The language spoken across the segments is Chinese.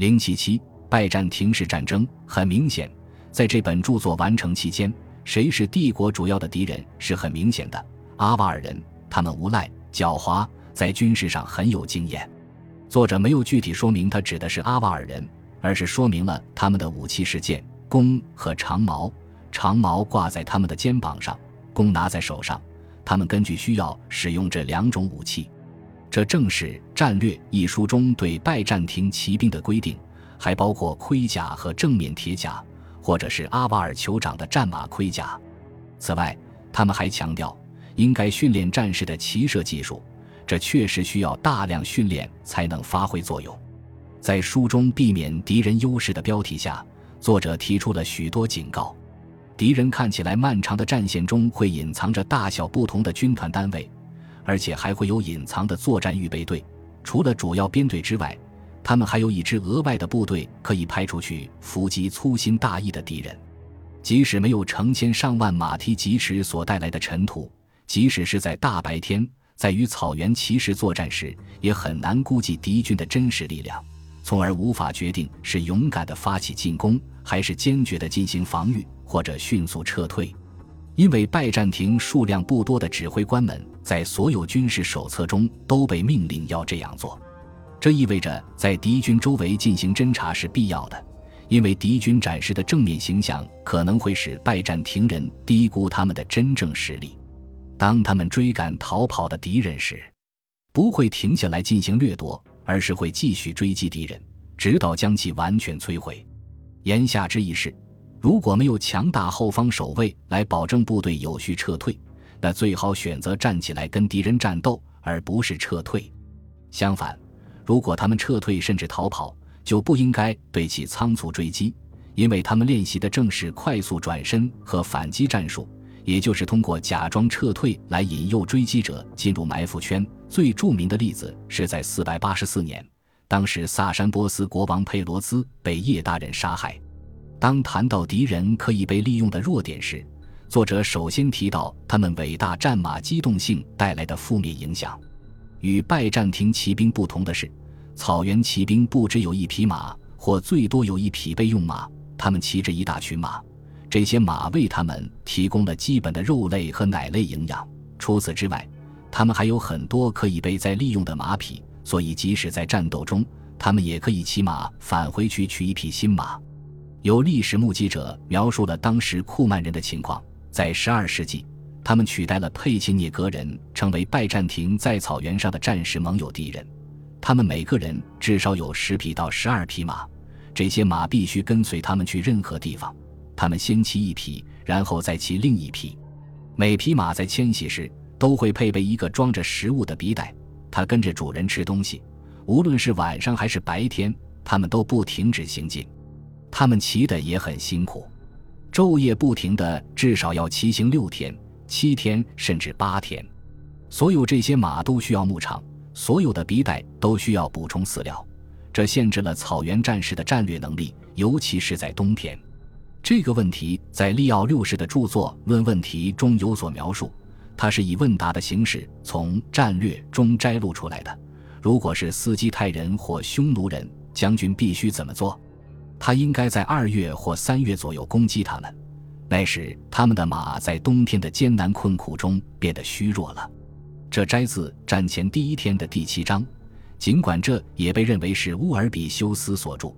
零七七拜占庭式战争很明显，在这本著作完成期间，谁是帝国主要的敌人是很明显的。阿瓦尔人，他们无赖、狡猾，在军事上很有经验。作者没有具体说明他指的是阿瓦尔人，而是说明了他们的武器是剑、弓和长矛，长矛挂在他们的肩膀上，弓拿在手上。他们根据需要使用这两种武器。这正是《战略》一书中对拜占庭骑兵的规定，还包括盔甲和正面铁甲，或者是阿瓦尔酋长的战马盔甲。此外，他们还强调应该训练战士的骑射技术，这确实需要大量训练才能发挥作用。在书中避免敌人优势的标题下，作者提出了许多警告：敌人看起来漫长的战线中会隐藏着大小不同的军团单位。而且还会有隐藏的作战预备队，除了主要编队之外，他们还有一支额外的部队可以派出去伏击粗心大意的敌人。即使没有成千上万马蹄疾驰所带来的尘土，即使是在大白天，在与草原骑士作战时，也很难估计敌军的真实力量，从而无法决定是勇敢地发起进攻，还是坚决地进行防御，或者迅速撤退。因为拜占庭数量不多的指挥官们在所有军事手册中都被命令要这样做，这意味着在敌军周围进行侦察是必要的，因为敌军展示的正面形象可能会使拜占庭人低估他们的真正实力。当他们追赶逃跑的敌人时，不会停下来进行掠夺，而是会继续追击敌人，直到将其完全摧毁。言下之意是。如果没有强大后方守卫来保证部队有序撤退，那最好选择站起来跟敌人战斗，而不是撤退。相反，如果他们撤退甚至逃跑，就不应该对其仓促追击，因为他们练习的正是快速转身和反击战术，也就是通过假装撤退来引诱追击者进入埋伏圈。最著名的例子是在484年，当时萨珊波斯国王佩罗兹被叶大人杀害。当谈到敌人可以被利用的弱点时，作者首先提到他们伟大战马机动性带来的负面影响。与拜占庭骑兵不同的是，草原骑兵不只有一匹马，或最多有一匹备用马，他们骑着一大群马，这些马为他们提供了基本的肉类和奶类营养。除此之外，他们还有很多可以被再利用的马匹，所以即使在战斗中，他们也可以骑马返回去取一匹新马。有历史目击者描述了当时库曼人的情况。在12世纪，他们取代了佩奇涅格人，成为拜占庭在草原上的战时盟友敌人。他们每个人至少有十匹到十二匹马，这些马必须跟随他们去任何地方。他们先骑一匹，然后再骑另一匹。每匹马在迁徙时都会配备一个装着食物的皮袋，它跟着主人吃东西。无论是晚上还是白天，他们都不停止行进。他们骑的也很辛苦，昼夜不停的，至少要骑行六天、七天甚至八天。所有这些马都需要牧场，所有的鼻袋都需要补充饲料，这限制了草原战士的战略能力，尤其是在冬天。这个问题在利奥六世的著作《论问题》中有所描述，他是以问答的形式从战略中摘录出来的。如果是斯基泰人或匈奴人，将军必须怎么做？他应该在二月或三月左右攻击他们，那时他们的马在冬天的艰难困苦中变得虚弱了。这摘自战前第一天的第七章，尽管这也被认为是乌尔比修斯所著。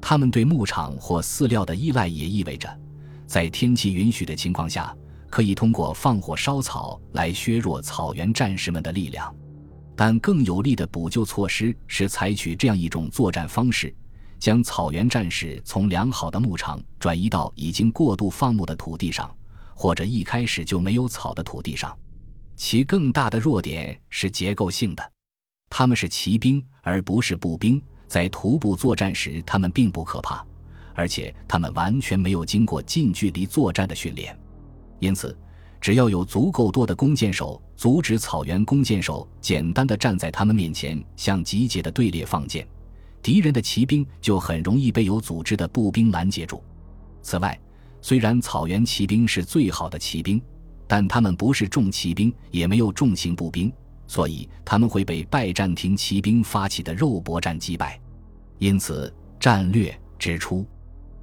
他们对牧场或饲料的依赖也意味着，在天气允许的情况下，可以通过放火烧草来削弱草原战士们的力量。但更有力的补救措施是采取这样一种作战方式。将草原战士从良好的牧场转移到已经过度放牧的土地上，或者一开始就没有草的土地上。其更大的弱点是结构性的，他们是骑兵而不是步兵，在徒步作战时他们并不可怕，而且他们完全没有经过近距离作战的训练。因此，只要有足够多的弓箭手阻止草原弓箭手简单的站在他们面前，向集结的队列放箭。敌人的骑兵就很容易被有组织的步兵拦截住。此外，虽然草原骑兵是最好的骑兵，但他们不是重骑兵，也没有重型步兵，所以他们会被拜占庭骑兵发起的肉搏战击败。因此，战略指出，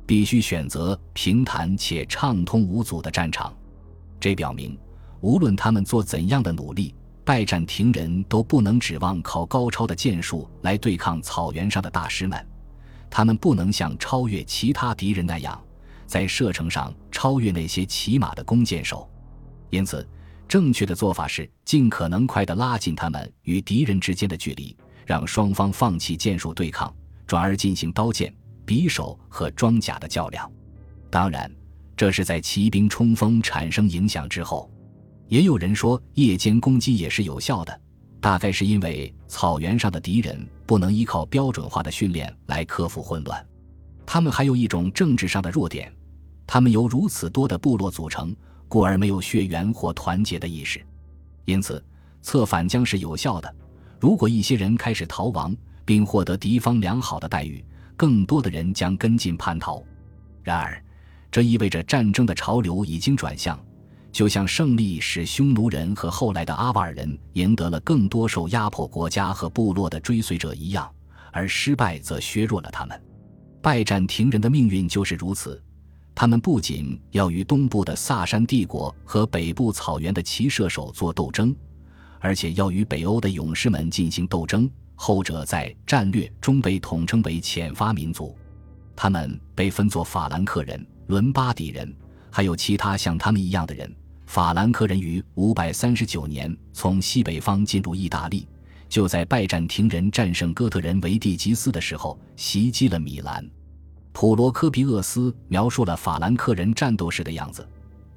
必须选择平坦且畅通无阻的战场。这表明，无论他们做怎样的努力，拜占庭人都不能指望靠高超的剑术来对抗草原上的大师们。他们不能像超越其他敌人那样，在射程上超越那些骑马的弓箭手。因此，正确的做法是尽可能快地拉近他们与敌人之间的距离，让双方放弃剑术对抗，转而进行刀剑、匕首和装甲的较量。当然。这是在骑兵冲锋产生影响之后，也有人说夜间攻击也是有效的，大概是因为草原上的敌人不能依靠标准化的训练来克服混乱。他们还有一种政治上的弱点，他们由如此多的部落组成，故而没有血缘或团结的意识，因此策反将是有效的。如果一些人开始逃亡，并获得敌方良好的待遇，更多的人将跟进叛逃。然而。这意味着战争的潮流已经转向，就像胜利使匈奴人和后来的阿瓦尔人赢得了更多受压迫国家和部落的追随者一样，而失败则削弱了他们。拜占庭人的命运就是如此，他们不仅要与东部的萨珊帝国和北部草原的骑射手做斗争，而且要与北欧的勇士们进行斗争。后者在战略中被统称为遣发民族，他们被分作法兰克人。伦巴底人，还有其他像他们一样的人。法兰克人于五百三十九年从西北方进入意大利，就在拜占庭人战胜哥特人维蒂吉斯的时候袭击了米兰。普罗科皮厄斯描述了法兰克人战斗时的样子。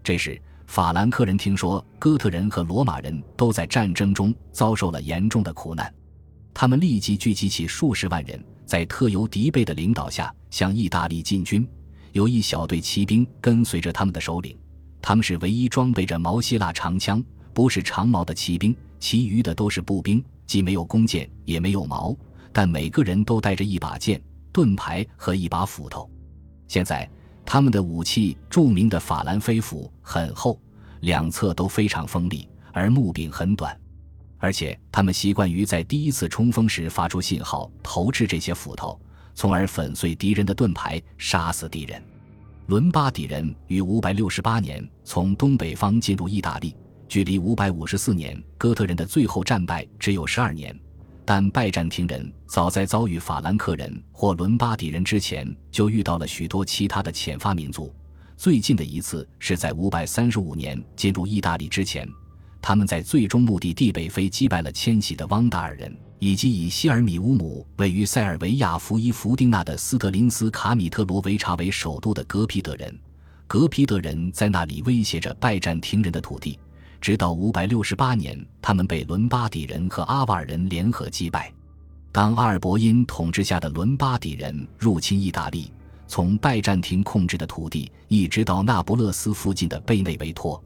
这时，法兰克人听说哥特人和罗马人都在战争中遭受了严重的苦难，他们立即聚集起数十万人，在特尤迪贝的领导下向意大利进军。有一小队骑兵跟随着他们的首领，他们是唯一装备着毛希腊长枪、不是长矛的骑兵，其余的都是步兵，既没有弓箭，也没有矛，但每个人都带着一把剑、盾牌和一把斧头。现在，他们的武器——著名的法兰飞斧，很厚，两侧都非常锋利，而木柄很短，而且他们习惯于在第一次冲锋时发出信号，投掷这些斧头。从而粉碎敌人的盾牌，杀死敌人。伦巴底人于五百六十八年从东北方进入意大利，距离五百五十四年哥特人的最后战败只有十二年。但拜占庭人早在遭遇法兰克人或伦巴底人之前，就遇到了许多其他的遣发民族。最近的一次是在五百三十五年进入意大利之前，他们在最终目的地北非击败了迁徙的汪达尔人。以及以希尔米乌姆位于塞尔维亚福伊福丁纳的斯特林斯卡米特罗维查为首都的格皮德人，格皮德人在那里威胁着拜占庭人的土地，直到五百六十八年，他们被伦巴底人和阿瓦尔人联合击败。当阿尔伯因统治下的伦巴底人入侵意大利，从拜占庭控制的土地一直到那不勒斯附近的贝内维托，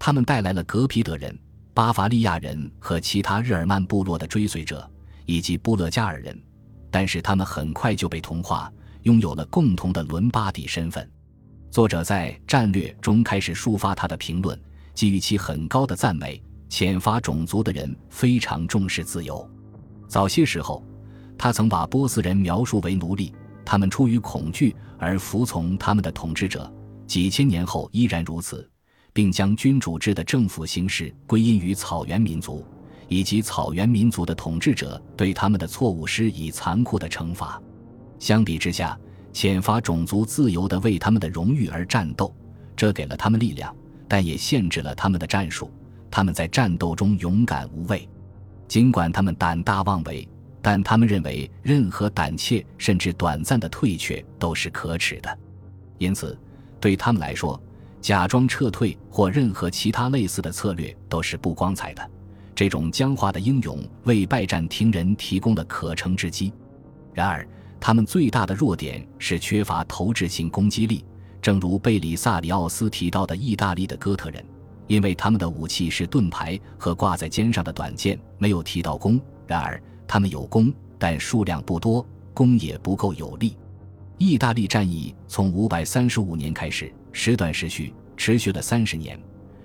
他们带来了格皮德人。巴伐利亚人和其他日耳曼部落的追随者，以及布勒加尔人，但是他们很快就被同化，拥有了共同的伦巴底身份。作者在战略中开始抒发他的评论，给予其很高的赞美。遣发种族的人非常重视自由。早些时候，他曾把波斯人描述为奴隶，他们出于恐惧而服从他们的统治者。几千年后依然如此。并将君主制的政府形式归因于草原民族，以及草原民族的统治者对他们的错误施以残酷的惩罚。相比之下，遣发种族自由地为他们的荣誉而战斗，这给了他们力量，但也限制了他们的战术。他们在战斗中勇敢无畏，尽管他们胆大妄为，但他们认为任何胆怯甚至短暂的退却都是可耻的。因此，对他们来说，假装撤退或任何其他类似的策略都是不光彩的。这种僵化的英勇为拜占庭人提供了可乘之机。然而，他们最大的弱点是缺乏投掷性攻击力。正如贝里萨里奥斯提到的，意大利的哥特人，因为他们的武器是盾牌和挂在肩上的短剑，没有提到弓。然而，他们有弓，但数量不多，弓也不够有力。意大利战役从535年开始，时断时续，持续了三十年。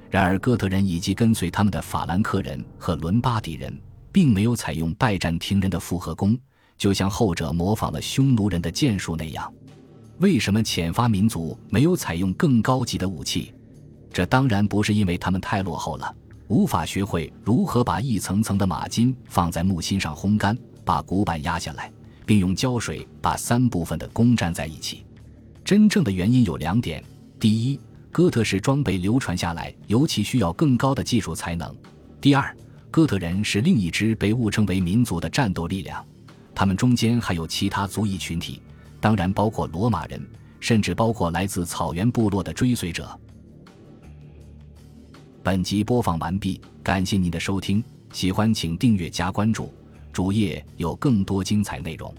然而，哥特人以及跟随他们的法兰克人和伦巴底人，并没有采用拜占庭人的复合弓，就像后者模仿了匈奴人的剑术那样。为什么遣发民族没有采用更高级的武器？这当然不是因为他们太落后了，无法学会如何把一层层的马筋放在木芯上烘干，把骨板压下来，并用胶水把三部分的弓粘在一起。真正的原因有两点：第一，哥特式装备流传下来尤其需要更高的技术才能；第二，哥特人是另一支被误称为民族的战斗力量，他们中间还有其他族裔群体，当然包括罗马人，甚至包括来自草原部落的追随者。本集播放完毕，感谢您的收听，喜欢请订阅加关注，主页有更多精彩内容。